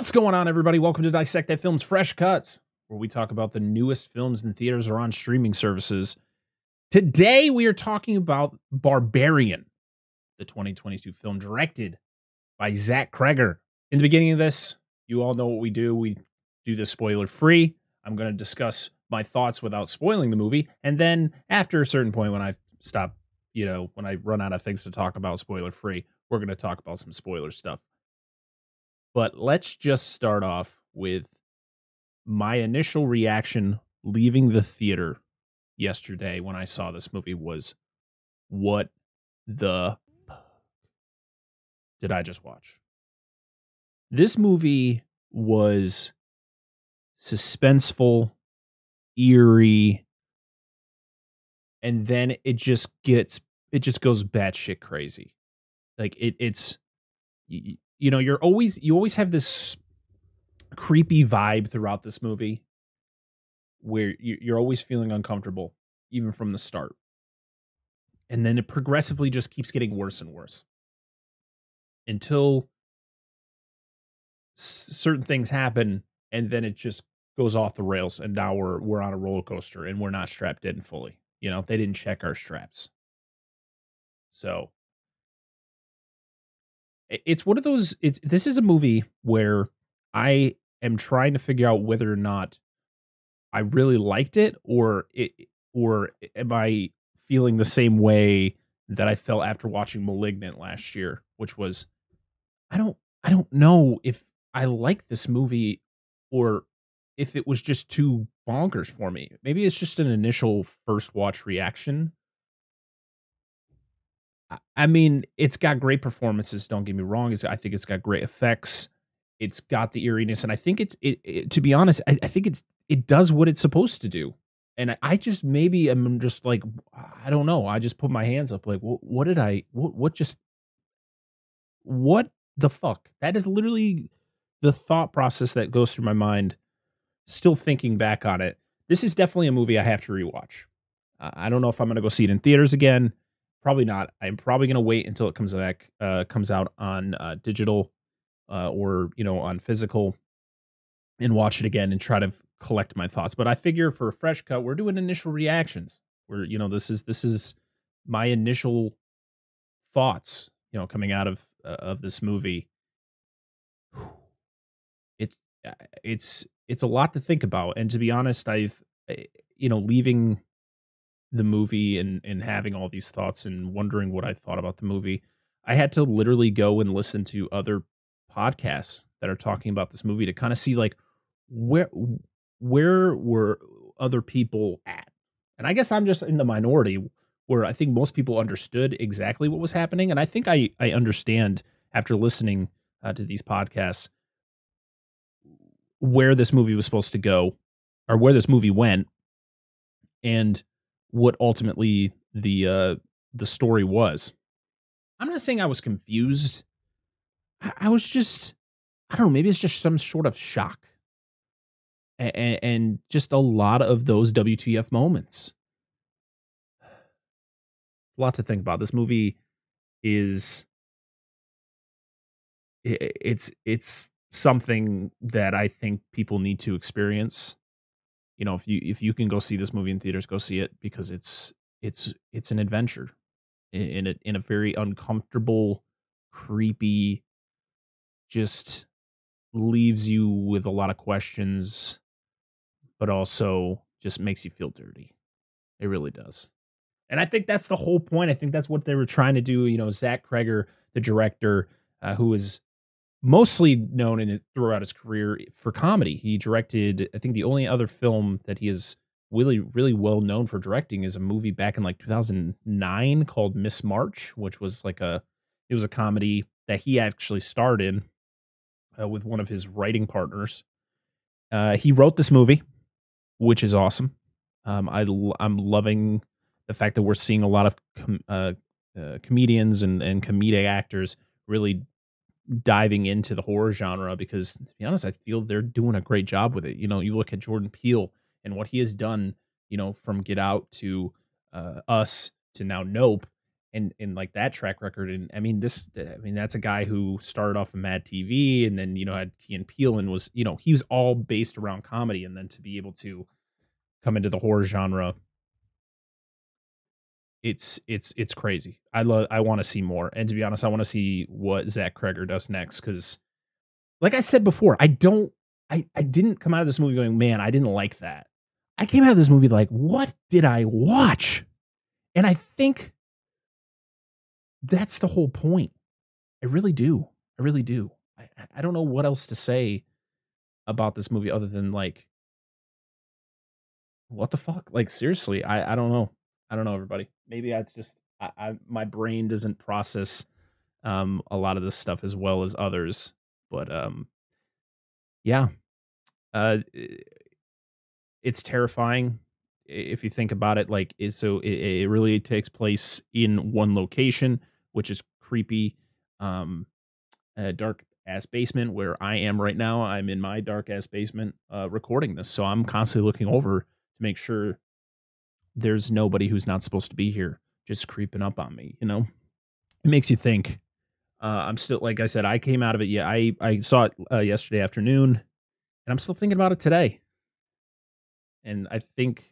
What's going on, everybody? Welcome to Dissect That Film's Fresh Cuts, where we talk about the newest films in theaters or on streaming services. Today, we are talking about Barbarian, the 2022 film directed by Zach Cregger. In the beginning of this, you all know what we do. We do this spoiler free. I'm going to discuss my thoughts without spoiling the movie. And then, after a certain point, when I stop, you know, when I run out of things to talk about spoiler free, we're going to talk about some spoiler stuff. But let's just start off with my initial reaction leaving the theater yesterday when I saw this movie was what the did I just watch? This movie was suspenseful, eerie, and then it just gets it just goes batshit crazy. Like it it's you know you're always you always have this creepy vibe throughout this movie where you're always feeling uncomfortable even from the start. And then it progressively just keeps getting worse and worse. Until certain things happen and then it just goes off the rails and now we're we're on a roller coaster and we're not strapped in fully. You know they didn't check our straps. So it's one of those it's this is a movie where i am trying to figure out whether or not i really liked it or it or am i feeling the same way that i felt after watching malignant last year which was i don't i don't know if i like this movie or if it was just too bonkers for me. Maybe it's just an initial first watch reaction I mean, it's got great performances. Don't get me wrong. It's, I think it's got great effects. It's got the eeriness, and I think it's. It, it, to be honest, I, I, think it's. It does what it's supposed to do, and I, I, just maybe I'm just like I don't know. I just put my hands up, like, what, what did I? What, what just? What the fuck? That is literally the thought process that goes through my mind. Still thinking back on it, this is definitely a movie I have to rewatch. I don't know if I'm going to go see it in theaters again. Probably not. I'm probably gonna wait until it comes back, uh, comes out on uh, digital, uh, or you know, on physical, and watch it again and try to collect my thoughts. But I figure for a fresh cut, we're doing initial reactions. Where you know, this is this is my initial thoughts. You know, coming out of uh, of this movie. It's uh, it's it's a lot to think about, and to be honest, I've eh, you know leaving the movie and and having all these thoughts and wondering what I thought about the movie, I had to literally go and listen to other podcasts that are talking about this movie to kind of see like where where were other people at. And I guess I'm just in the minority where I think most people understood exactly what was happening and I think I I understand after listening uh, to these podcasts where this movie was supposed to go or where this movie went and what ultimately the uh the story was. I'm not saying I was confused. I, I was just I don't know, maybe it's just some sort of shock. And, and just a lot of those WTF moments. A lot to think about. This movie is it's it's something that I think people need to experience you know if you if you can go see this movie in theaters go see it because it's it's it's an adventure in a in a very uncomfortable creepy just leaves you with a lot of questions but also just makes you feel dirty. It really does. And i think that's the whole point. I think that's what they were trying to do you know zach cregger the director uh, who is mostly known in throughout his career for comedy. He directed, I think, the only other film that he is really, really well known for directing is a movie back in like 2009 called Miss March, which was like a, it was a comedy that he actually starred in uh, with one of his writing partners. Uh, he wrote this movie, which is awesome. Um, I I'm loving the fact that we're seeing a lot of com- uh, uh comedians and and comedic actors really diving into the horror genre because to be honest, I feel they're doing a great job with it. You know, you look at Jordan Peele and what he has done, you know, from Get Out to uh, Us to now Nope, and and like that track record. And I mean, this, I mean, that's a guy who started off in Mad TV, and then you know had Key and Peele, and was you know he was all based around comedy, and then to be able to come into the horror genre, it's it's it's crazy. I love. I want to see more, and to be honest, I want to see what Zach Cregger does next because, like I said before, I don't. I, I didn't come out of this movie going, man, I didn't like that. I came out of this movie like, what did I watch? And I think that's the whole point. I really do. I really do. I, I don't know what else to say about this movie other than like, what the fuck? Like seriously, I I don't know. I don't know, everybody. Maybe it's just I, I my brain doesn't process um a lot of this stuff as well as others. But um, yeah, uh, it's terrifying if you think about it. Like, is so it, it really takes place in one location which is creepy. Um, a dark ass basement where I am right now. I'm in my dark ass basement uh, recording this, so I'm constantly looking over to make sure there's nobody who's not supposed to be here just creeping up on me. You know, it makes you think. Uh, I'm still, like I said, I came out of it. Yeah, I I saw it uh, yesterday afternoon, and I'm still thinking about it today. And I think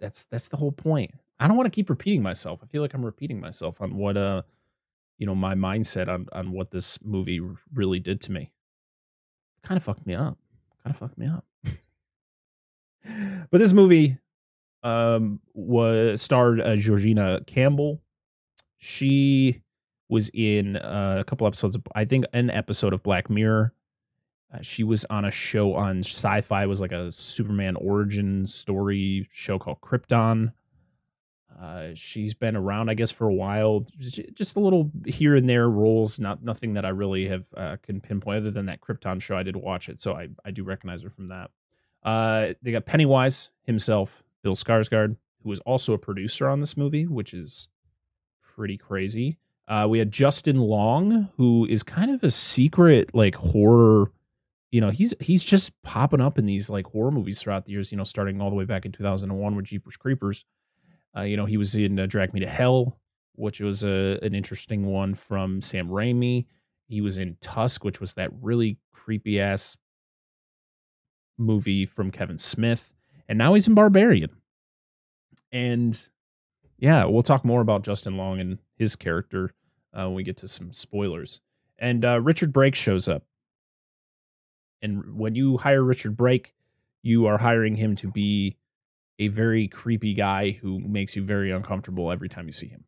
that's that's the whole point. I don't want to keep repeating myself. I feel like I'm repeating myself on what uh you know my mindset on on what this movie really did to me. Kind of fucked me up. Kind of fucked me up. But this movie um was starred uh, Georgina Campbell. She was in uh, a couple episodes of I think an episode of Black Mirror. Uh, she was on a show on Syfy. It was like a Superman origin story show called Krypton. Uh, she's been around, I guess, for a while. Just a little here and there roles, not nothing that I really have uh, can pinpoint other than that Krypton show. I did watch it, so I, I do recognize her from that. Uh, they got Pennywise himself, Bill Skarsgård, who was also a producer on this movie, which is pretty crazy. Uh, we had Justin Long, who is kind of a secret like horror. You know, he's he's just popping up in these like horror movies throughout the years. You know, starting all the way back in 2001 with Jeepers Creepers. Uh, you know, he was in uh, Drag Me to Hell, which was a, an interesting one from Sam Raimi. He was in Tusk, which was that really creepy ass movie from Kevin Smith. And now he's in Barbarian. And yeah, we'll talk more about Justin Long and his character uh, when we get to some spoilers. And uh, Richard Brake shows up. And when you hire Richard Brake, you are hiring him to be a very creepy guy who makes you very uncomfortable every time you see him.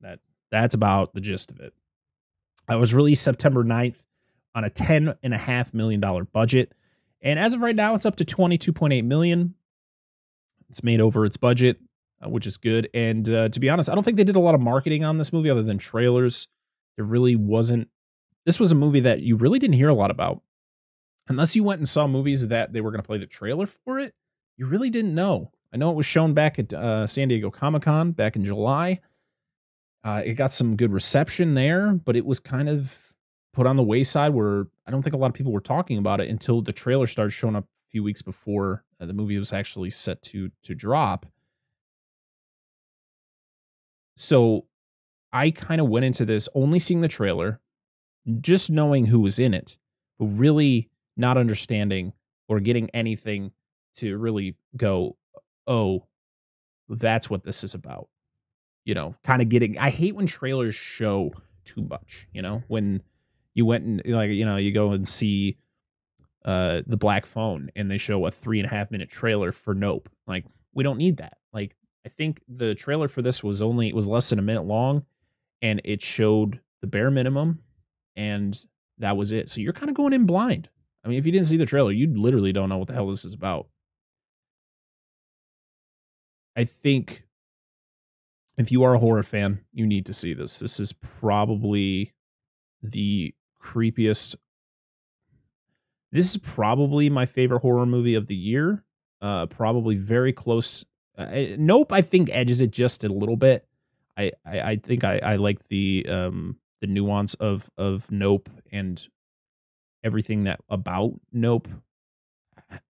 That that's about the gist of it. I was released September 9th on a ten and a half million dollar budget. And as of right now, it's up to 22.8 million. It's made over its budget, uh, which is good. And uh, to be honest, I don't think they did a lot of marketing on this movie other than trailers. There really wasn't. This was a movie that you really didn't hear a lot about. Unless you went and saw movies that they were going to play the trailer for it, you really didn't know. I know it was shown back at uh, San Diego Comic Con back in July. Uh, it got some good reception there, but it was kind of put on the wayside where I don't think a lot of people were talking about it until the trailer started showing up a few weeks before uh, the movie was actually set to to drop. So I kind of went into this only seeing the trailer, just knowing who was in it, but really not understanding or getting anything to really go, oh, that's what this is about. You know, kind of getting. I hate when trailers show too much. You know, when you went and like you know you go and see uh the Black Phone and they show a three and a half minute trailer for Nope. Like we don't need that. Like I think the trailer for this was only it was less than a minute long, and it showed the bare minimum, and that was it. So you're kind of going in blind. I mean, if you didn't see the trailer, you literally don't know what the hell this is about. I think if you are a horror fan, you need to see this. This is probably the creepiest. This is probably my favorite horror movie of the year. Uh, probably very close. Uh, nope, I think edges it just a little bit. I I, I think I, I like the um the nuance of of Nope and everything that about Nope.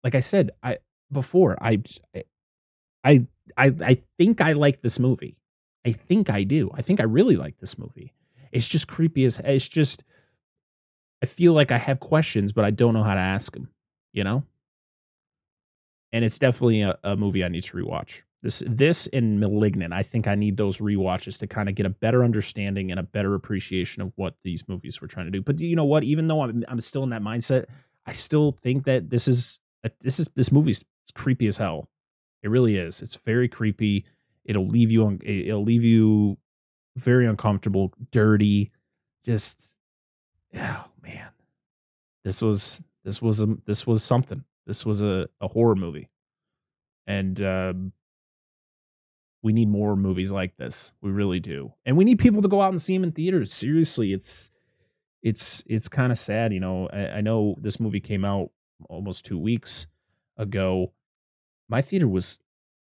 Like I said, I before I I I I think I like this movie. I think I do. I think I really like this movie. It's just creepy as it's just I feel like I have questions, but I don't know how to ask them, you know? And it's definitely a, a movie I need to rewatch. This this and Malignant, I think I need those rewatches to kind of get a better understanding and a better appreciation of what these movies were trying to do. But you know what? Even though I'm I'm still in that mindset, I still think that this is this is this movie's creepy as hell. It really is. It's very creepy. It'll leave you on. It'll leave you very uncomfortable, dirty. Just oh man, this was this was a this was something. This was a, a horror movie, and um, we need more movies like this. We really do, and we need people to go out and see them in theaters. Seriously, it's it's it's kind of sad. You know, I, I know this movie came out almost two weeks ago. My theater was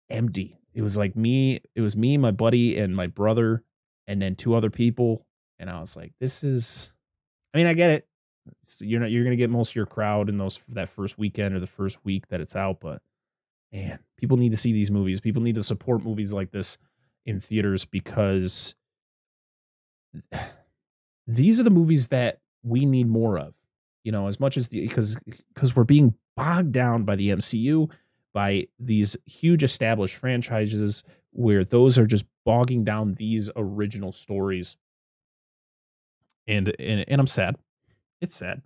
empty. It was like me. It was me, my buddy, and my brother, and then two other people. And I was like, "This is." I mean, I get it. You're not. You're gonna get most of your crowd in those that first weekend or the first week that it's out, but man, people need to see these movies. People need to support movies like this in theaters because these are the movies that we need more of. You know, as much as the because because we're being bogged down by the MCU, by these huge established franchises where those are just bogging down these original stories. And and and I'm sad. It's sad.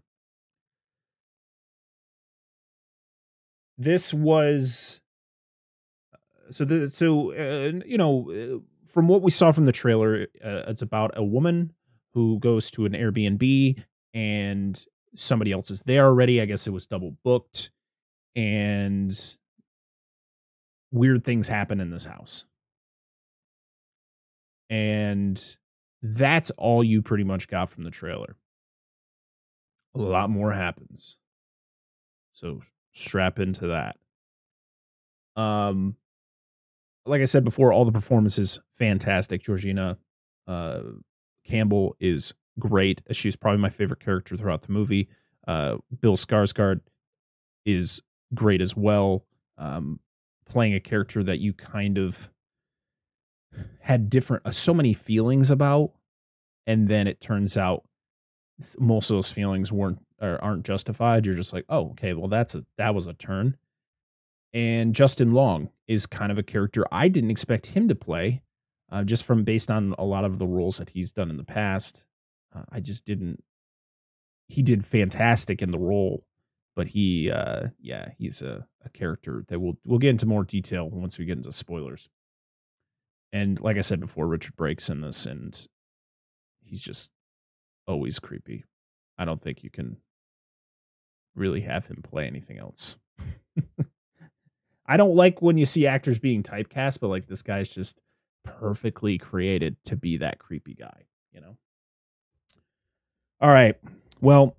This was so the so uh, you know uh, from what we saw from the trailer uh, it's about a woman who goes to an Airbnb and somebody else is there already I guess it was double booked and weird things happen in this house and that's all you pretty much got from the trailer a lot more happens so strap into that um like I said before, all the performances fantastic. Georgina uh, Campbell is great. She's probably my favorite character throughout the movie. Uh, Bill Skarsgård is great as well, um, playing a character that you kind of had different, uh, so many feelings about, and then it turns out most of those feelings weren't or aren't justified. You're just like, oh, okay, well that's a that was a turn. And Justin Long is kind of a character I didn't expect him to play, uh, just from based on a lot of the roles that he's done in the past. Uh, I just didn't. He did fantastic in the role, but he, uh, yeah, he's a, a character that we'll we'll get into more detail once we get into spoilers. And like I said before, Richard Brake's in this, and he's just always creepy. I don't think you can really have him play anything else. I don't like when you see actors being typecast, but like this guy's just perfectly created to be that creepy guy, you know? All right. Well,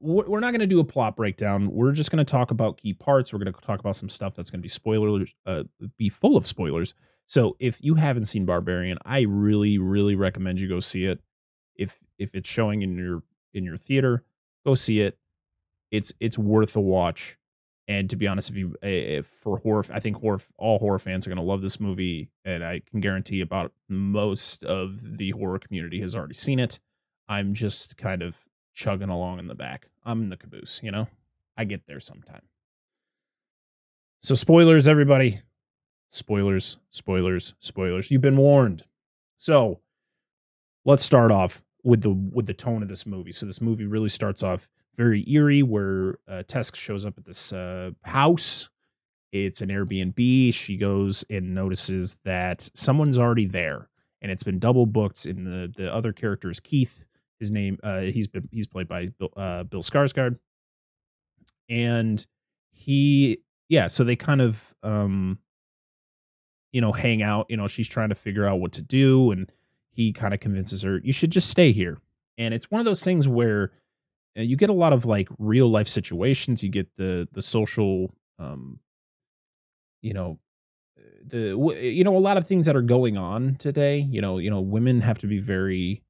we're not going to do a plot breakdown. We're just going to talk about key parts. We're going to talk about some stuff that's going to be spoilers, uh, be full of spoilers. So if you haven't seen Barbarian, I really, really recommend you go see it. If if it's showing in your in your theater, go see it. It's it's worth a watch. And to be honest, if you if for horror, I think horror all horror fans are to love this movie, and I can guarantee about most of the horror community has already seen it. I'm just kind of chugging along in the back. I'm in the caboose, you know. I get there sometime. So spoilers, everybody. Spoilers, spoilers, spoilers. You've been warned. So let's start off with the with the tone of this movie. So this movie really starts off very eerie where uh, Tess shows up at this uh, house. It's an Airbnb. She goes and notices that someone's already there, and it's been double booked. And the the other character is Keith. His name uh, he's been he's played by Bill, uh, Bill Skarsgård, and he yeah. So they kind of um, you know hang out. You know she's trying to figure out what to do, and he kind of convinces her you should just stay here. And it's one of those things where you get a lot of like real life situations. You get the the social, um, you know, the you know a lot of things that are going on today. You know, you know, women have to be very,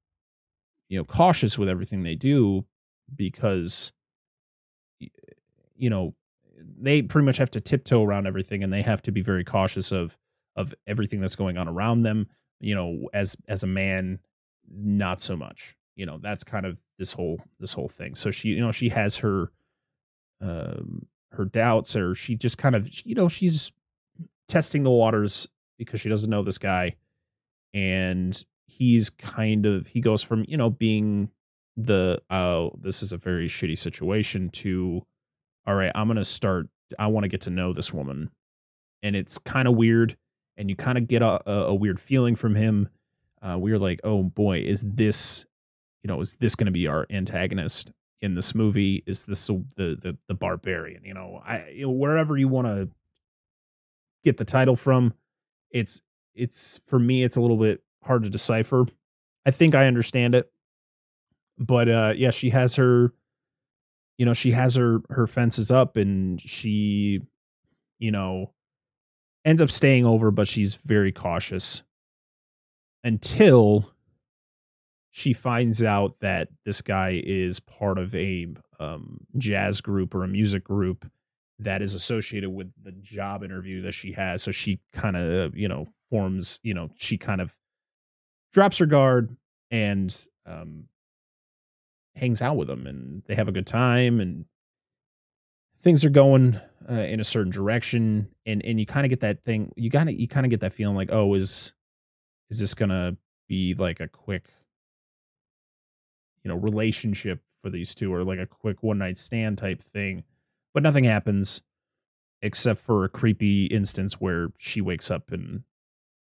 you know, cautious with everything they do because, you know, they pretty much have to tiptoe around everything, and they have to be very cautious of of everything that's going on around them. You know, as as a man, not so much. You know, that's kind of this whole this whole thing. So she, you know, she has her um her doubts or she just kind of you know, she's testing the waters because she doesn't know this guy and he's kind of he goes from, you know, being the oh, this is a very shitty situation to all right, I'm to start I want to get to know this woman. And it's kind of weird and you kind of get a, a, weird feeling from him. Uh, we are like, oh boy, is this, you know, is this going to be our antagonist in this movie? Is this the the the barbarian? You know, I you know, wherever you want to get the title from, it's it's for me, it's a little bit hard to decipher. I think I understand it, but uh, yeah, she has her, you know, she has her her fences up, and she, you know, ends up staying over, but she's very cautious until she finds out that this guy is part of a um, jazz group or a music group that is associated with the job interview that she has. So she kind of, you know, forms, you know, she kind of drops her guard and um, hangs out with him and they have a good time and things are going uh, in a certain direction and and you kind of get that thing you got to you kind of get that feeling like oh is is this gonna be like a quick you know relationship for these two or like a quick one night stand type thing but nothing happens except for a creepy instance where she wakes up and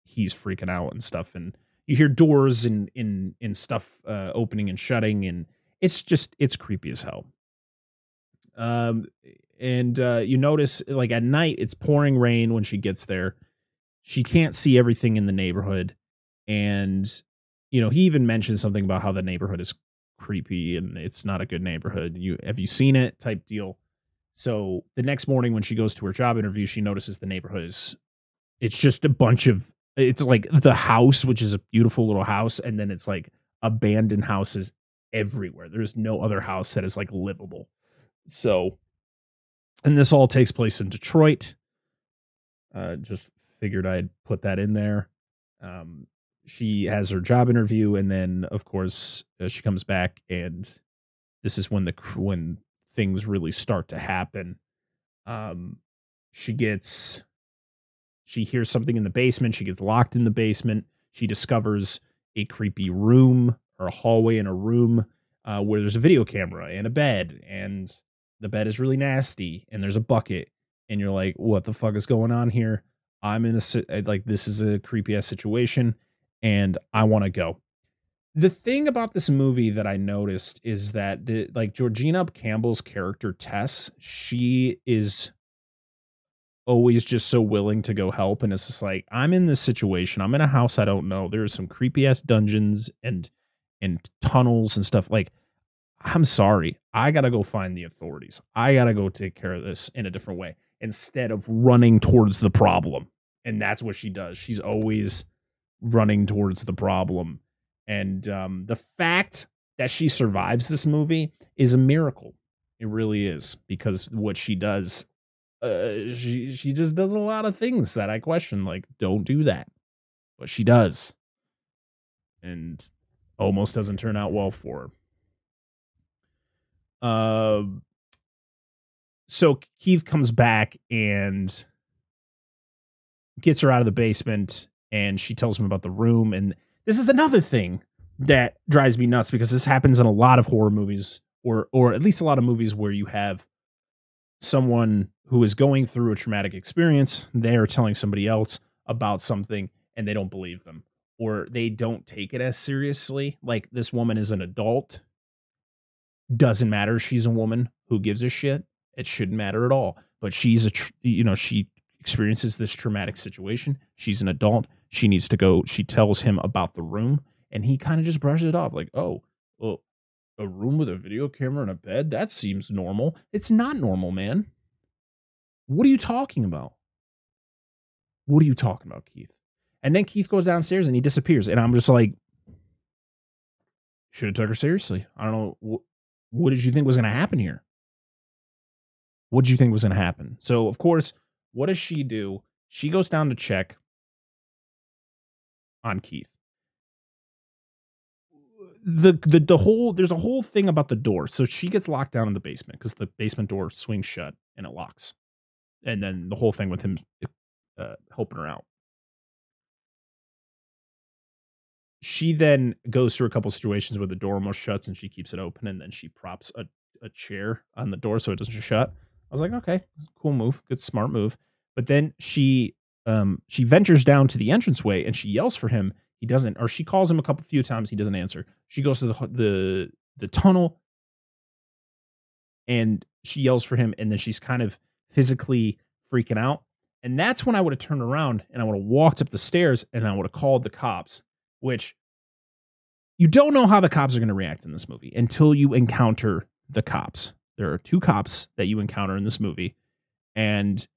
he's freaking out and stuff and you hear doors and in in stuff uh, opening and shutting and it's just it's creepy as hell um, and uh, you notice like at night it's pouring rain when she gets there. She can't see everything in the neighborhood, and you know he even mentions something about how the neighborhood is creepy and it's not a good neighborhood. You have you seen it type deal. So the next morning when she goes to her job interview, she notices the neighborhood is it's just a bunch of it's like the house, which is a beautiful little house, and then it's like abandoned houses everywhere. There's no other house that is like livable. So, and this all takes place in Detroit. Uh, just figured I'd put that in there. Um, she has her job interview, and then of course uh, she comes back, and this is when the when things really start to happen. Um, she gets she hears something in the basement. She gets locked in the basement. She discovers a creepy room or a hallway in a room uh, where there's a video camera and a bed and the bed is really nasty and there's a bucket and you're like what the fuck is going on here? I'm in a uh, like this is a creepy ass situation and i want to go. The thing about this movie that i noticed is that the, like georgina campbell's character tess she is always just so willing to go help and it's just like i'm in this situation. I'm in a house i don't know. There's some creepy ass dungeons and and tunnels and stuff. Like I'm sorry. I got to go find the authorities. I got to go take care of this in a different way instead of running towards the problem. And that's what she does. She's always running towards the problem. And um, the fact that she survives this movie is a miracle. It really is because what she does, uh, she she just does a lot of things that I question. Like, don't do that, but she does, and almost doesn't turn out well for her. Uh, so Keith comes back and gets her out of the basement, and she tells him about the room. And this is another thing that drives me nuts because this happens in a lot of horror movies, or or at least a lot of movies where you have someone who is going through a traumatic experience. They are telling somebody else about something, and they don't believe them, or they don't take it as seriously. Like this woman is an adult doesn't matter. She's a woman who gives a shit. It shouldn't matter at all. But she's a, tr- you know, she experiences this traumatic situation. She's an adult. She needs to go. She tells him about the room, and he kind of just brushes it off, like, "Oh, well, a room with a video camera and a bed. That seems normal. It's not normal, man. What are you talking about? What are you talking about, Keith?" And then Keith goes downstairs and he disappears, and I'm just like, should have took her seriously. I don't know what did you think was going to happen here? What did you think was going to happen? So, of course, what does she do? She goes down to check on Keith. The, the the whole there's a whole thing about the door. So she gets locked down in the basement because the basement door swings shut and it locks, and then the whole thing with him uh, helping her out. She then goes through a couple situations where the door almost shuts and she keeps it open, and then she props a, a chair on the door so it doesn't shut. I was like, okay, cool move, good smart move. But then she um she ventures down to the entranceway and she yells for him. He doesn't, or she calls him a couple few times. He doesn't answer. She goes to the the the tunnel and she yells for him, and then she's kind of physically freaking out. And that's when I would have turned around and I would have walked up the stairs and I would have called the cops, which you don't know how the cops are going to react in this movie until you encounter the cops. There are two cops that you encounter in this movie. And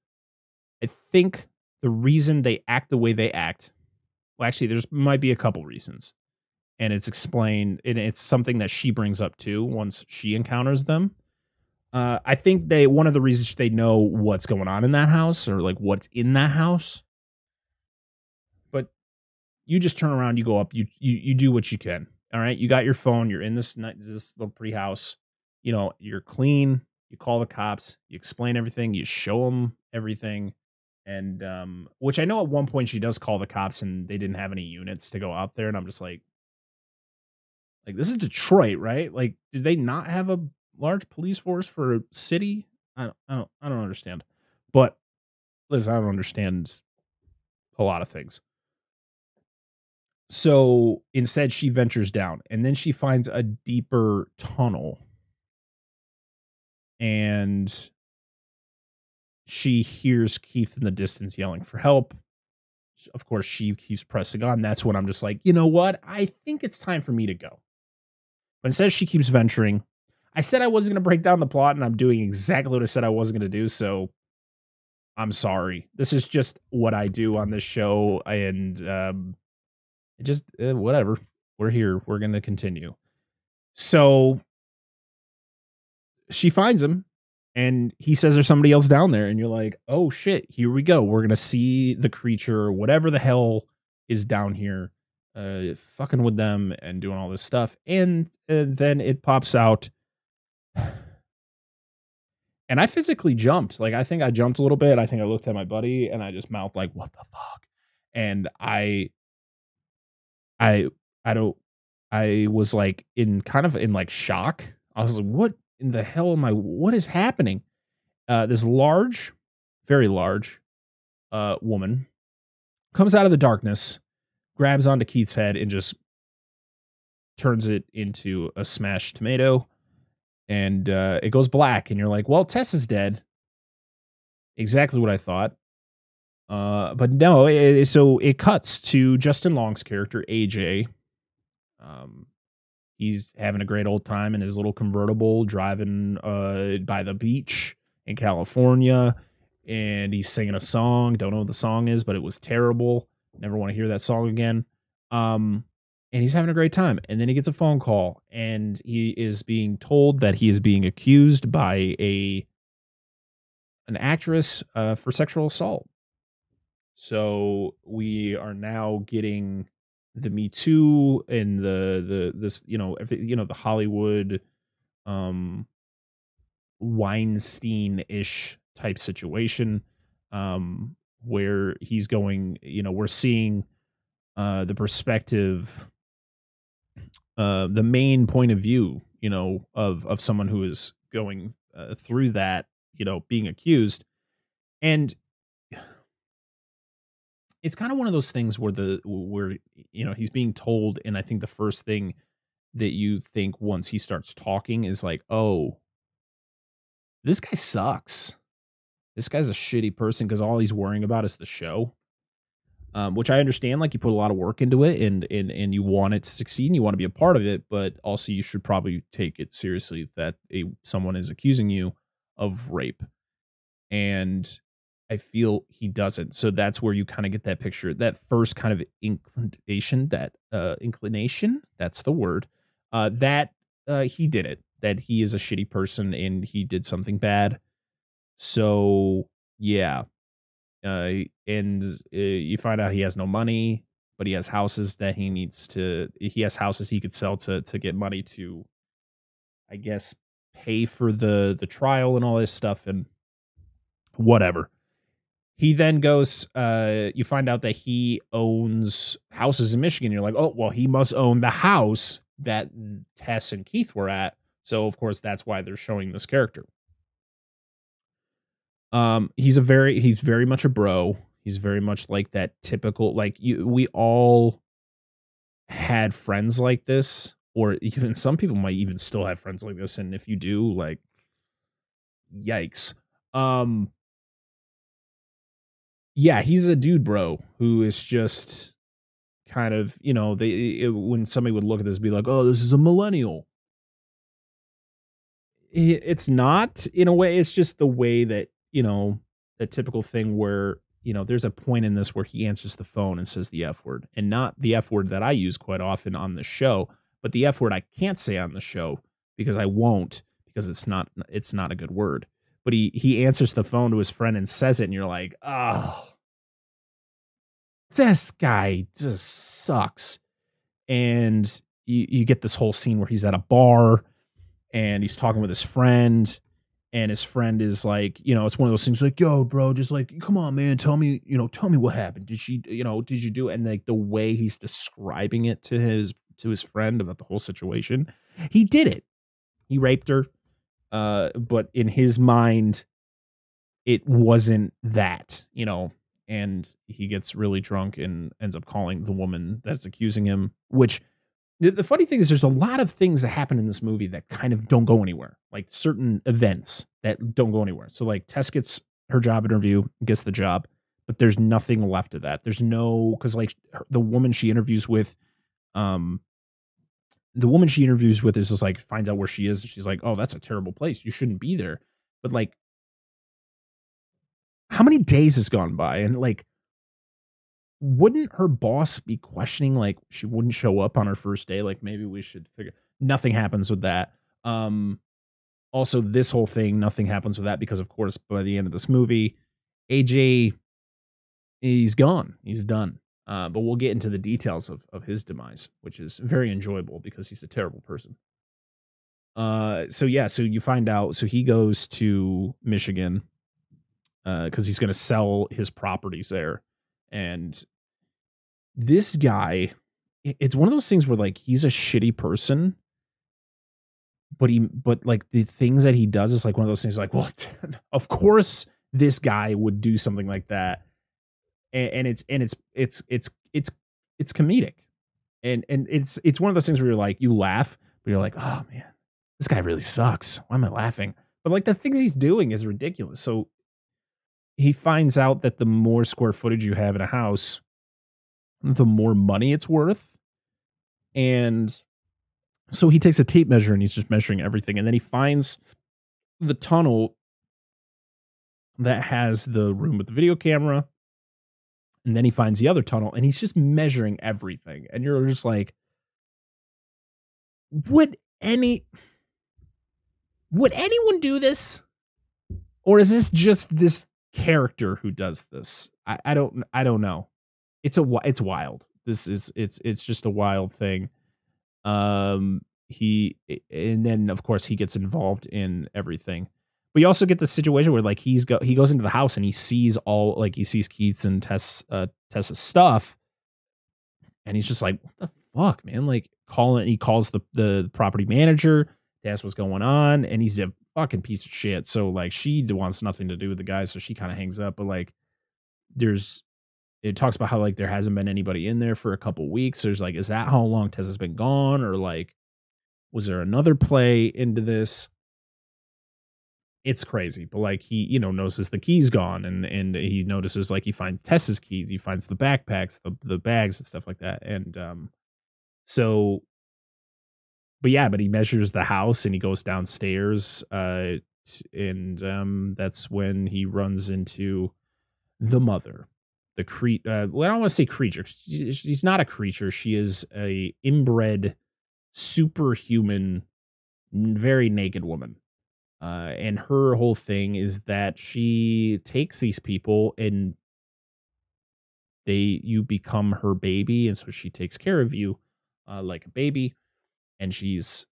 I think the reason they act the way they act, well, actually, there's might be a couple reasons. And it's explained, and it's something that she brings up too once she encounters them. Uh, I think they one of the reasons they know what's going on in that house or like what's in that house. You just turn around, you go up, you you you do what you can. All right, you got your phone, you're in this this little pretty house. You know, you're clean. You call the cops, you explain everything, you show them everything, and um, which I know at one point she does call the cops, and they didn't have any units to go out there, and I'm just like, like this is Detroit, right? Like, did they not have a large police force for a city? I don't, I don't, I don't understand. But listen, I don't understand a lot of things. So instead, she ventures down, and then she finds a deeper tunnel, and she hears Keith in the distance yelling for help. Of course, she keeps pressing on. That's when I'm just like, you know what? I think it's time for me to go. But instead, she keeps venturing. I said I wasn't going to break down the plot, and I'm doing exactly what I said I wasn't going to do. So I'm sorry. This is just what I do on this show, and um, just uh, whatever. We're here. We're going to continue. So she finds him, and he says there's somebody else down there, and you're like, oh shit, here we go. We're going to see the creature, whatever the hell is down here uh, fucking with them and doing all this stuff. And, and then it pops out. And I physically jumped. Like, I think I jumped a little bit. I think I looked at my buddy and I just mouthed, like, what the fuck? And I, I, I don't, I was like in kind of in like shock. I was like, what in the hell am I, what is happening? Uh, this large, very large, uh, woman comes out of the darkness grabs onto Keith's head and just turns it into a smashed tomato and uh, it goes black and you're like well tess is dead exactly what i thought uh, but no it, so it cuts to justin long's character aj um, he's having a great old time in his little convertible driving uh, by the beach in california and he's singing a song don't know what the song is but it was terrible Never want to hear that song again. Um, and he's having a great time. And then he gets a phone call, and he is being told that he is being accused by a an actress uh, for sexual assault. So we are now getting the Me Too and the the this you know it, you know the Hollywood um Weinstein ish type situation. Um, where he's going you know we're seeing uh the perspective uh the main point of view you know of of someone who is going uh, through that you know being accused and it's kind of one of those things where the where you know he's being told and i think the first thing that you think once he starts talking is like oh this guy sucks this guy's a shitty person because all he's worrying about is the show. Um, which I understand, like you put a lot of work into it and and and you want it to succeed and you want to be a part of it, but also you should probably take it seriously that a someone is accusing you of rape. And I feel he doesn't. So that's where you kind of get that picture, that first kind of inclination, that uh inclination, that's the word, uh that uh he did it, that he is a shitty person and he did something bad so yeah, uh, and uh, you find out he has no money, but he has houses that he needs to he has houses he could sell to to get money to I guess pay for the the trial and all this stuff and whatever. He then goes uh you find out that he owns houses in Michigan. You're like, "Oh, well, he must own the house that Tess and Keith were at." So, of course, that's why they're showing this character. Um he's a very he's very much a bro. He's very much like that typical like you we all had friends like this or even some people might even still have friends like this and if you do like yikes um yeah he's a dude bro who is just kind of you know they it, when somebody would look at this be like oh this is a millennial it, it's not in a way it's just the way that you know the typical thing where you know there's a point in this where he answers the phone and says the f word and not the f word that i use quite often on the show but the F word I can't say on the show because I won't because it's not it's not a good word. But he he answers the phone to his friend and says it, and you're like, oh, this guy just sucks. And you, you get this whole scene where he's at a bar and he's talking with his friend and his friend is like, you know, it's one of those things like, yo, bro, just like, come on, man, tell me, you know, tell me what happened. Did she, you know, did you do it? And like the way he's describing it to his to his friend about the whole situation. He did it. He raped her. Uh, but in his mind, it wasn't that, you know, and he gets really drunk and ends up calling the woman that's accusing him, which the, the funny thing is there's a lot of things that happen in this movie that kind of don't go anywhere, like certain events that don't go anywhere. So like Tess gets her job interview, gets the job, but there's nothing left of that. There's no because like the woman she interviews with, um, the woman she interviews with is just like finds out where she is. She's like, "Oh, that's a terrible place. You shouldn't be there." But like, how many days has gone by, and like, wouldn't her boss be questioning like she wouldn't show up on her first day? Like, maybe we should figure. Nothing happens with that. Um, also, this whole thing, nothing happens with that because, of course, by the end of this movie, AJ, he's gone. He's done. Uh, but we'll get into the details of, of his demise, which is very enjoyable because he's a terrible person. Uh, so yeah, so you find out. So he goes to Michigan because uh, he's going to sell his properties there, and this guy, it's one of those things where like he's a shitty person, but he, but like the things that he does is like one of those things. Like, well, of course this guy would do something like that and, and it's and it's it's it's it's it's comedic, and and it's it's one of those things where you're like you laugh, but you're like, oh man, this guy really sucks. Why am I laughing? But like the things he's doing is ridiculous. So he finds out that the more square footage you have in a house, the more money it's worth. And so he takes a tape measure and he's just measuring everything. And then he finds the tunnel that has the room with the video camera, and then he finds the other tunnel and he's just measuring everything. And you're just like, would any would anyone do this? Or is this just this character who does this? I, I don't I don't know. It's a it's wild. This is it's it's just a wild thing. Um he and then of course he gets involved in everything. But you also get the situation where like he's go he goes into the house and he sees all like he sees Keith's and Tess uh Tessa's stuff, and he's just like, what the fuck, man? Like calling he calls the the property manager, asks what's going on, and he's a fucking piece of shit. So like she wants nothing to do with the guy, so she kind of hangs up. But like there's it talks about how like there hasn't been anybody in there for a couple weeks. There's like, is that how long Tessa's been gone? Or like was there another play into this? It's crazy. But like he, you know, notices the keys gone and and he notices like he finds Tessa's keys, he finds the backpacks, the the bags and stuff like that. And um so but yeah, but he measures the house and he goes downstairs uh and um that's when he runs into the mother the cre uh, well, I don't want to say creature. She's not a creature. She is a inbred, superhuman, very naked woman. Uh, and her whole thing is that she takes these people and they you become her baby and so she takes care of you uh, like a baby and she's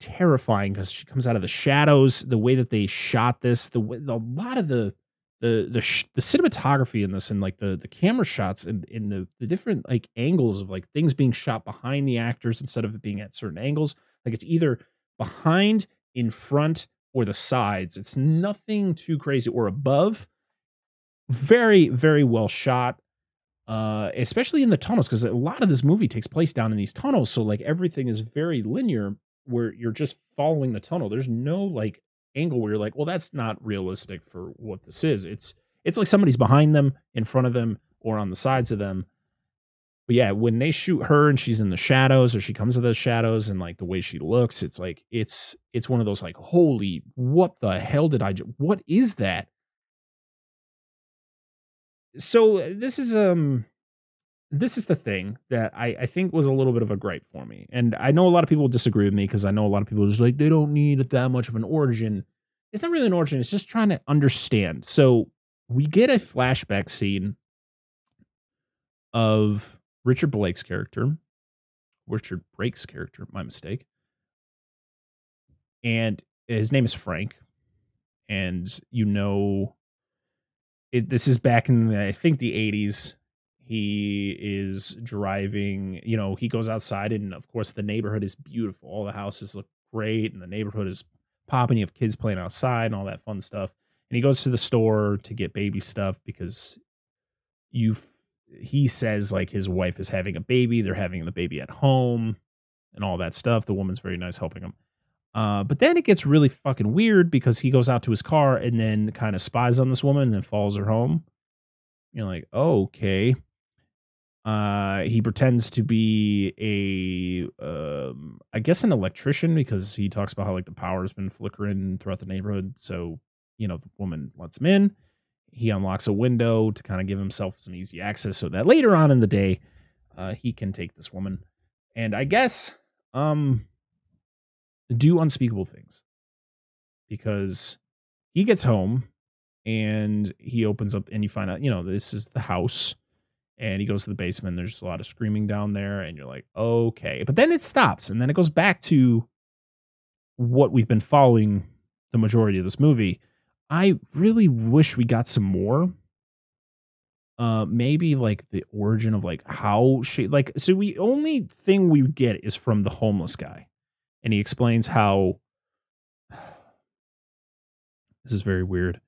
terrifying because she comes out of the shadows the way that they shot this the way a lot of the the the sh- the cinematography in this and like the the camera shots and in, the the different like angles of like things being shot behind the actors instead of it being at certain angles like it's either behind in front or the sides. It's nothing too crazy or above. Very very well shot uh especially in the tunnels because a lot of this movie takes place down in these tunnels so like everything is very linear where you're just following the tunnel. There's no like angle where you're like well that's not realistic for what this is. It's it's like somebody's behind them in front of them or on the sides of them but yeah when they shoot her and she's in the shadows or she comes to the shadows and like the way she looks it's like it's it's one of those like holy what the hell did i ju- what is that so uh, this is um this is the thing that I, I think was a little bit of a gripe for me. And I know a lot of people disagree with me because I know a lot of people are just like, they don't need that much of an origin. It's not really an origin, it's just trying to understand. So we get a flashback scene of Richard Blake's character, Richard Brake's character, my mistake. And his name is Frank. And you know it, this is back in the, I think the 80s. He is driving, you know, he goes outside and of course the neighborhood is beautiful. All the houses look great and the neighborhood is popping. You have kids playing outside and all that fun stuff. And he goes to the store to get baby stuff because you he says like his wife is having a baby, they're having the baby at home and all that stuff. The woman's very nice helping him. Uh, but then it gets really fucking weird because he goes out to his car and then kind of spies on this woman and then follows her home. You're like, oh, okay. Uh, he pretends to be a, um, I guess, an electrician because he talks about how like the power's been flickering throughout the neighborhood. So, you know, the woman lets him in. He unlocks a window to kind of give himself some easy access so that later on in the day, uh, he can take this woman. And I guess, um, do unspeakable things because he gets home and he opens up and you find out, you know, this is the house and he goes to the basement. There's a lot of screaming down there and you're like, okay. But then it stops and then it goes back to what we've been following the majority of this movie. I really wish we got some more. Uh, maybe like the origin of like how she like so we only thing we get is from the homeless guy and he explains how this is very weird,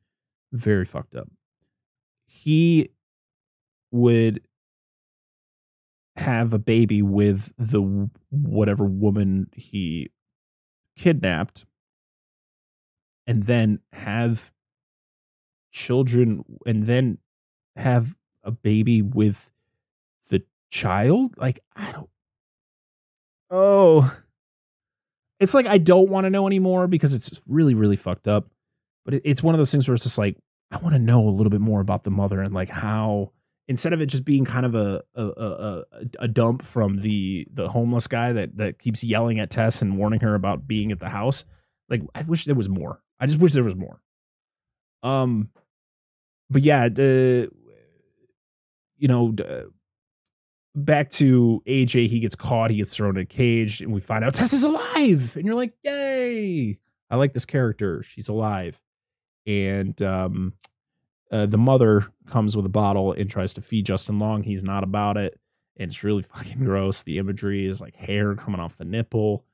very fucked up. He would have a baby with the whatever woman he kidnapped and then have children and then have a baby with the child like i don't oh it's like I don't want to know anymore because it's really, really fucked up. But it's one of those things where it's just like I want to know a little bit more about the mother and like how instead of it just being kind of a a, a a dump from the the homeless guy that that keeps yelling at Tess and warning her about being at the house. Like I wish there was more. I just wish there was more. Um, but yeah, the you know back to AJ, he gets caught, he gets thrown in a cage, and we find out Tess is alive. And you're like, yay! I like this character. She's alive. And um, uh, the mother comes with a bottle and tries to feed Justin Long. He's not about it. And it's really fucking gross. The imagery is like hair coming off the nipple.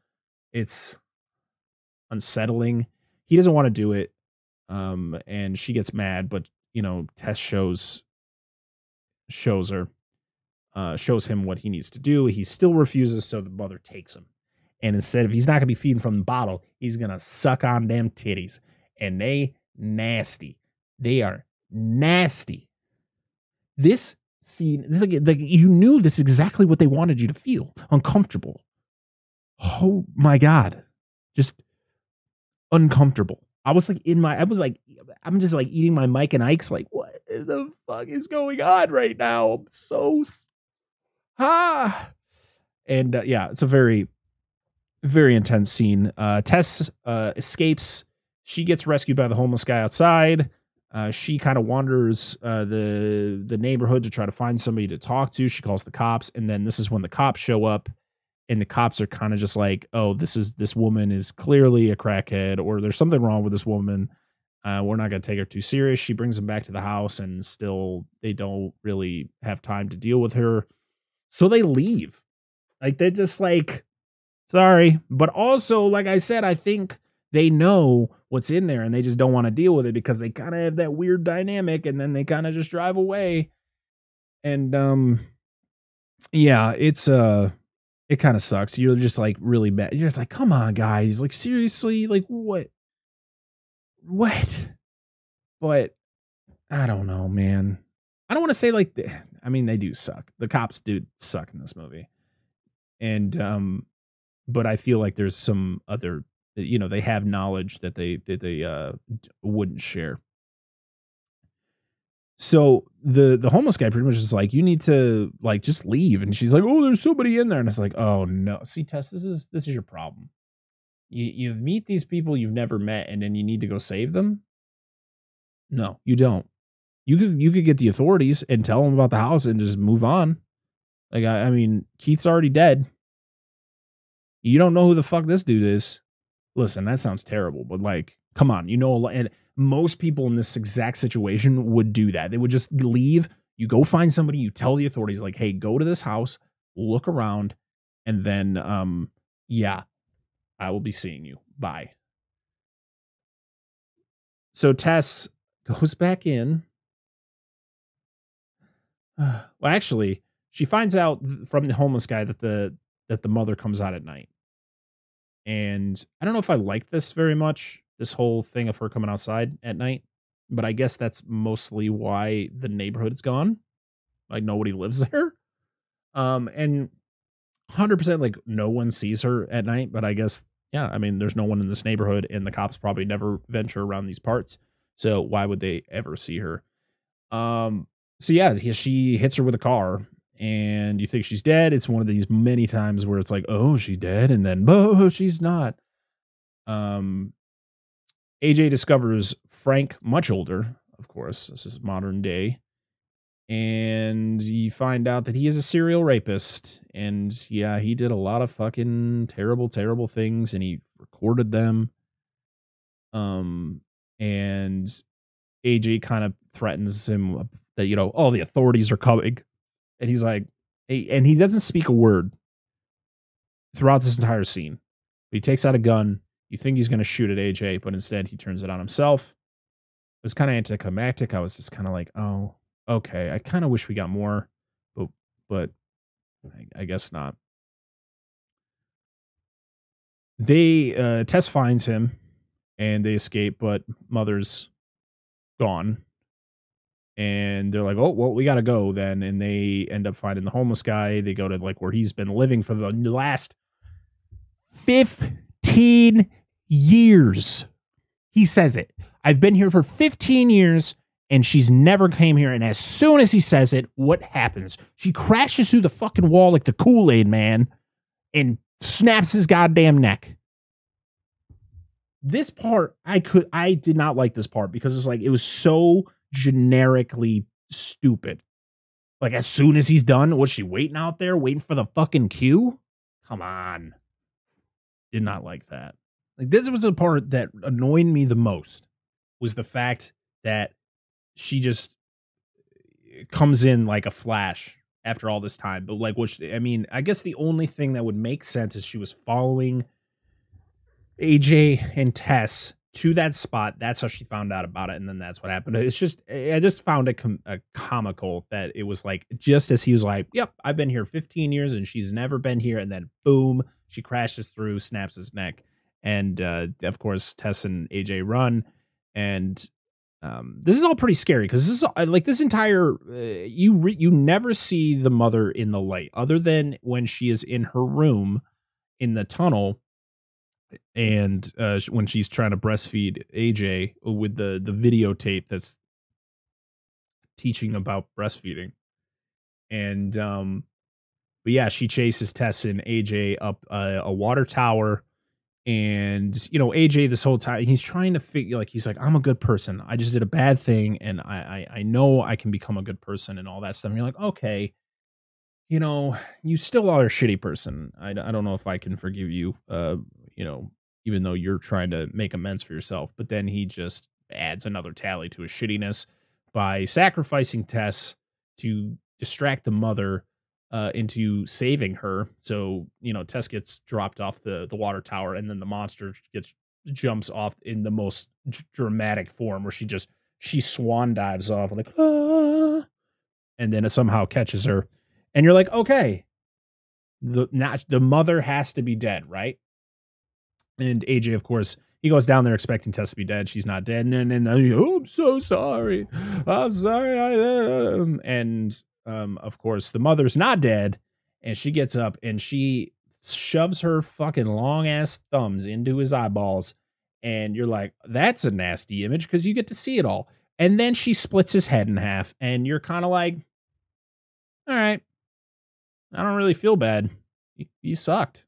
It's unsettling. He doesn't want to do it. Um, and she gets mad, but you know, Tess shows shows her uh, shows him what he needs to do. He still refuses, so the mother takes him. And instead, if he's not gonna be feeding from the bottle, he's gonna suck on them titties, and they nasty. They are nasty. This scene, this, like, like you knew this is exactly what they wanted you to feel uncomfortable. Oh my god, just uncomfortable. I was like in my, I was like, I'm just like eating my Mike and Ike's, like, what the fuck is going on right now? I'm so ah and uh, yeah it's a very very intense scene uh tess uh escapes she gets rescued by the homeless guy outside Uh, she kind of wanders uh, the the neighborhood to try to find somebody to talk to. She calls the cops, and then this is when the cops show up, and the cops are kind of just like, "Oh, this is this woman is clearly a crackhead, or there's something wrong with this woman. Uh, we're not going to take her too serious." She brings them back to the house, and still they don't really have time to deal with her, so they leave. Like they're just like, "Sorry," but also, like I said, I think they know what's in there and they just don't want to deal with it because they kind of have that weird dynamic and then they kind of just drive away and um yeah it's uh it kind of sucks. You're just like really bad you're just like come on guys. Like seriously? Like what? What? But i don't know man. I don't want to say like i mean they do suck. The cops do suck in this movie. And um but i feel like there's some other you know they have knowledge that they that they uh wouldn't share so the the homeless guy pretty much is like you need to like just leave. And she's like oh there's somebody in there. And it's like oh no. See tess this is this is your problem. You you meet these people you've never met and then you need to go save them? No you don't. You could you could get the authorities and tell them about the house and just move on. Like i, I mean keith's already dead. You don't know who the fuck this dude is. Listen, that sounds terrible, but like, come on, you know, and most people in this exact situation would do that. They would just leave. You go find somebody, you tell the authorities, like, hey, go to this house, look around, and then, um, yeah, I will be seeing you. Bye. So Tess goes back in. well, actually, she finds out from the homeless guy that the that the mother comes out at night. And I don't know if I like this very much, this whole thing of her coming outside at night, but I guess that's mostly why the neighborhood is gone. Like nobody lives there. Um, and 100% like no one sees her at night, but I guess, yeah, I mean, there's no one in this neighborhood and the cops probably never venture around these parts. So why would they ever see her? Um, so yeah, she hits her with a car and you think she's dead. It's one of these many times where it's like, oh, she's dead, and then, oh, she's not. Um, AJ discovers Frank much older, of course. This is modern day. And you find out that he is a serial rapist. And yeah, he did a lot of fucking terrible, terrible things and he recorded them. Um, and AJ kind of threatens him that, you know, all the authorities are coming and he's like, hey, and he doesn't speak a word throughout this entire scene. But He takes out a gun. You think he's going to shoot at AJ, but instead he turns it on himself. It was kind of anticlimactic. I was just kind of like, oh, okay. I kind of wish we got more, but but I, I guess not. They uh, Tess finds him and they escape, but mother's gone and they're like, "Oh, well, we got to go then." And they end up finding the homeless guy. They go to like where he's been living for the last 15 years. He says it. I've been here for 15 years and she's never came here and as soon as he says it, what happens? She crashes through the fucking wall like the Kool-Aid man and snaps his goddamn neck. This part I could I did not like this part because it's like it was so generically stupid. Like as soon as he's done, was she waiting out there waiting for the fucking cue? Come on. Did not like that. Like this was the part that annoyed me the most was the fact that she just eh, comes in like a flash after all this time. But like which I mean, I guess the only thing that would make sense is she was following AJ and Tess to that spot. That's how she found out about it, and then that's what happened. It's just I just found it com- a comical that it was like just as he was like, "Yep, I've been here 15 years and she's never been here," and then boom, she crashes through, snaps his neck, and uh, of course Tess and AJ run, and um, this is all pretty scary because this is uh, like this entire uh, you re- you never see the mother in the light other than when she is in her room in the tunnel and uh, when she's trying to breastfeed AJ with the the videotape that's teaching about breastfeeding, and um, but yeah, she chases Tess and AJ up a, a water tower and you know AJ this whole time he's trying to figure like he's like I'm a good person. I just did a bad thing and I I, I know I can become a good person and all that stuff. And you're like okay, you know you still are a shitty person. I, I don't know if I can forgive you. Uh, you know even though you're trying to make amends for yourself. But then he just adds another tally to his shittiness by sacrificing Tess to distract the mother uh, into saving her. So you know, Tess gets dropped off the the water tower, and then the monster gets jumps off in the most dramatic form, where she just she swan dives off like, ah, and then it somehow catches her, and you're like, okay, the not the mother has to be dead, right? And AJ, of course, he goes down there expecting Tess to be dead. She's not dead. And then, oh, I'm so sorry. I'm sorry. I, um, and um, of course, the mother's not dead, and she gets up and she shoves her fucking long ass thumbs into his eyeballs, and you're like, that's a nasty image because you get to see it all. And then she splits his head in half, and you're kind of like, all right, I don't really feel bad. You, you sucked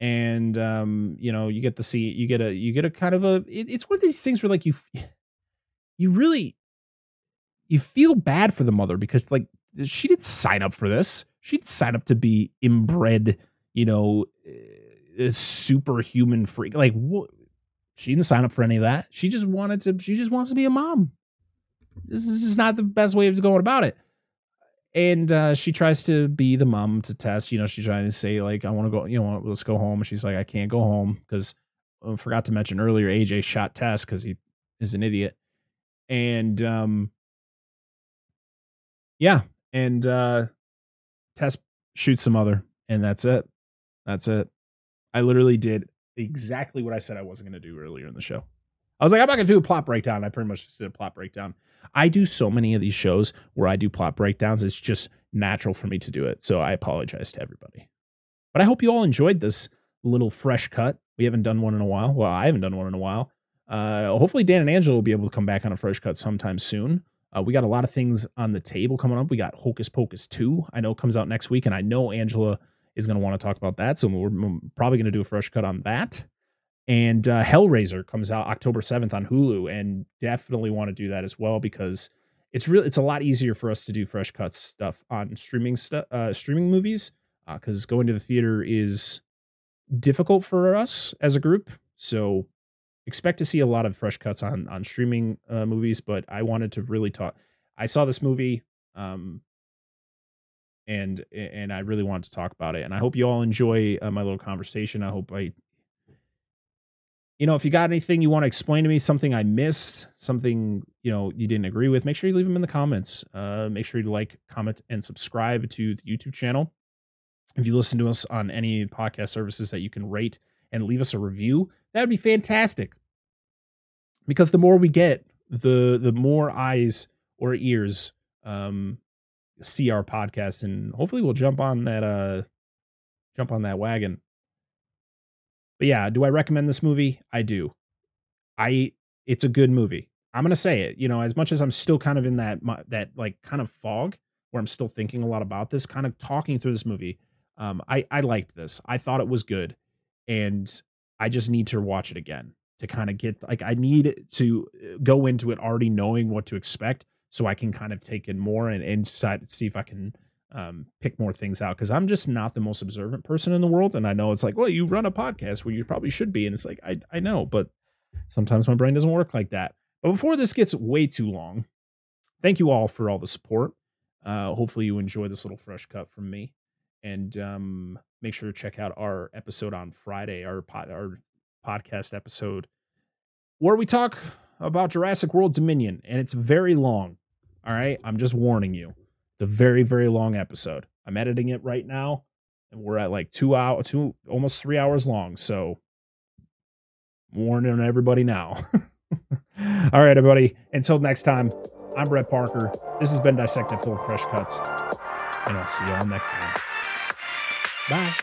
and um, you know you get to see you get a you get a kind of a it, it's one of these things where like you you really you feel bad for the mother because like she didn't sign up for this. She didn't sign up to be inbred, you know, uh, superhuman freak. Like what? She didn't sign up for any of that. She just wanted to. She just wants to be a mom. This is not the best way of going about it. And uh, she tries to be the mom to Tess. You know, she's trying to say like, "I want to go. You know, let's go home." she's like, "I can't go home because I uh, forgot to mention earlier. AJ shot Tess because he is an idiot." And um, yeah, and uh Tess shoots some other, and that's it. That's it. I literally did exactly what I said I wasn't going to do earlier in the show. I was like, I'm not going to do a plot breakdown. I pretty much just did a plot breakdown. I do so many of these shows where I do plot breakdowns. It's just natural for me to do it. So I apologize to everybody. But I hope you all enjoyed this little fresh cut. We haven't done one in a while. Well, I haven't done one in a while. Uh, hopefully, Dan and Angela will be able to come back on a fresh cut sometime soon. Uh, we got a lot of things on the table coming up. We got Hocus Pocus 2, I know comes out next week, and I know Angela is going to want to talk about that. So we're, we're probably going to do a fresh cut on that. And uh, Hellraiser comes out October 7th on Hulu, and definitely want to do that as well because it's really it's a lot easier for us to do fresh cuts stuff on streaming stuff uh, streaming movies because uh, going to the theater is difficult for us as a group. So expect to see a lot of fresh cuts on on streaming uh, movies, but I wanted to really talk. I saw this movie, um, and and I really wanted to talk about it. And I hope you all enjoy uh, my little conversation. I hope I, you know, if you got anything you want to explain to me, something I missed, something you know you didn't agree with, make sure you leave them in the comments. Uh, make sure you like, comment, and subscribe to the YouTube channel. If you listen to us on any podcast services that you can rate and leave us a review, that would be fantastic. Because the more we get, the the more eyes or ears um, see our podcast, and hopefully we'll jump on that uh jump on that wagon. But yeah, do I recommend this movie? I do. I it's a good movie. I'm gonna say it. You know, as much as I'm still kind of in that that like kind of fog where I'm still thinking a lot about this, kind of talking through this movie. Um, I I liked this. I thought it was good, and I just need to watch it again to kind of get like I need to uh, go into it already knowing what to expect so I can kind of take in more and, and see if I can um, pick more things out because I'm just not the most observant person in the world. And I know it's like, well, you run a podcast where you probably should be. And it's like, I, I know, but sometimes my brain doesn't work like that. But before this gets way too long, thank you all for all the support. Uh, hopefully you enjoy this little fresh cut from me. And um, make sure to check out our episode on Friday, our pod, our podcast episode, where we talk about Jurassic World Dominion, and it's very long. All right, I'm just warning you. It's a very very long episode. I'm editing it right now, and we're at like two hour, two almost three hours long. So, warning everybody now. All right, everybody. Until next time, I'm Brett Parker. This has been Dissected Full Fresh Cuts, and I'll see y'all next time. Bye.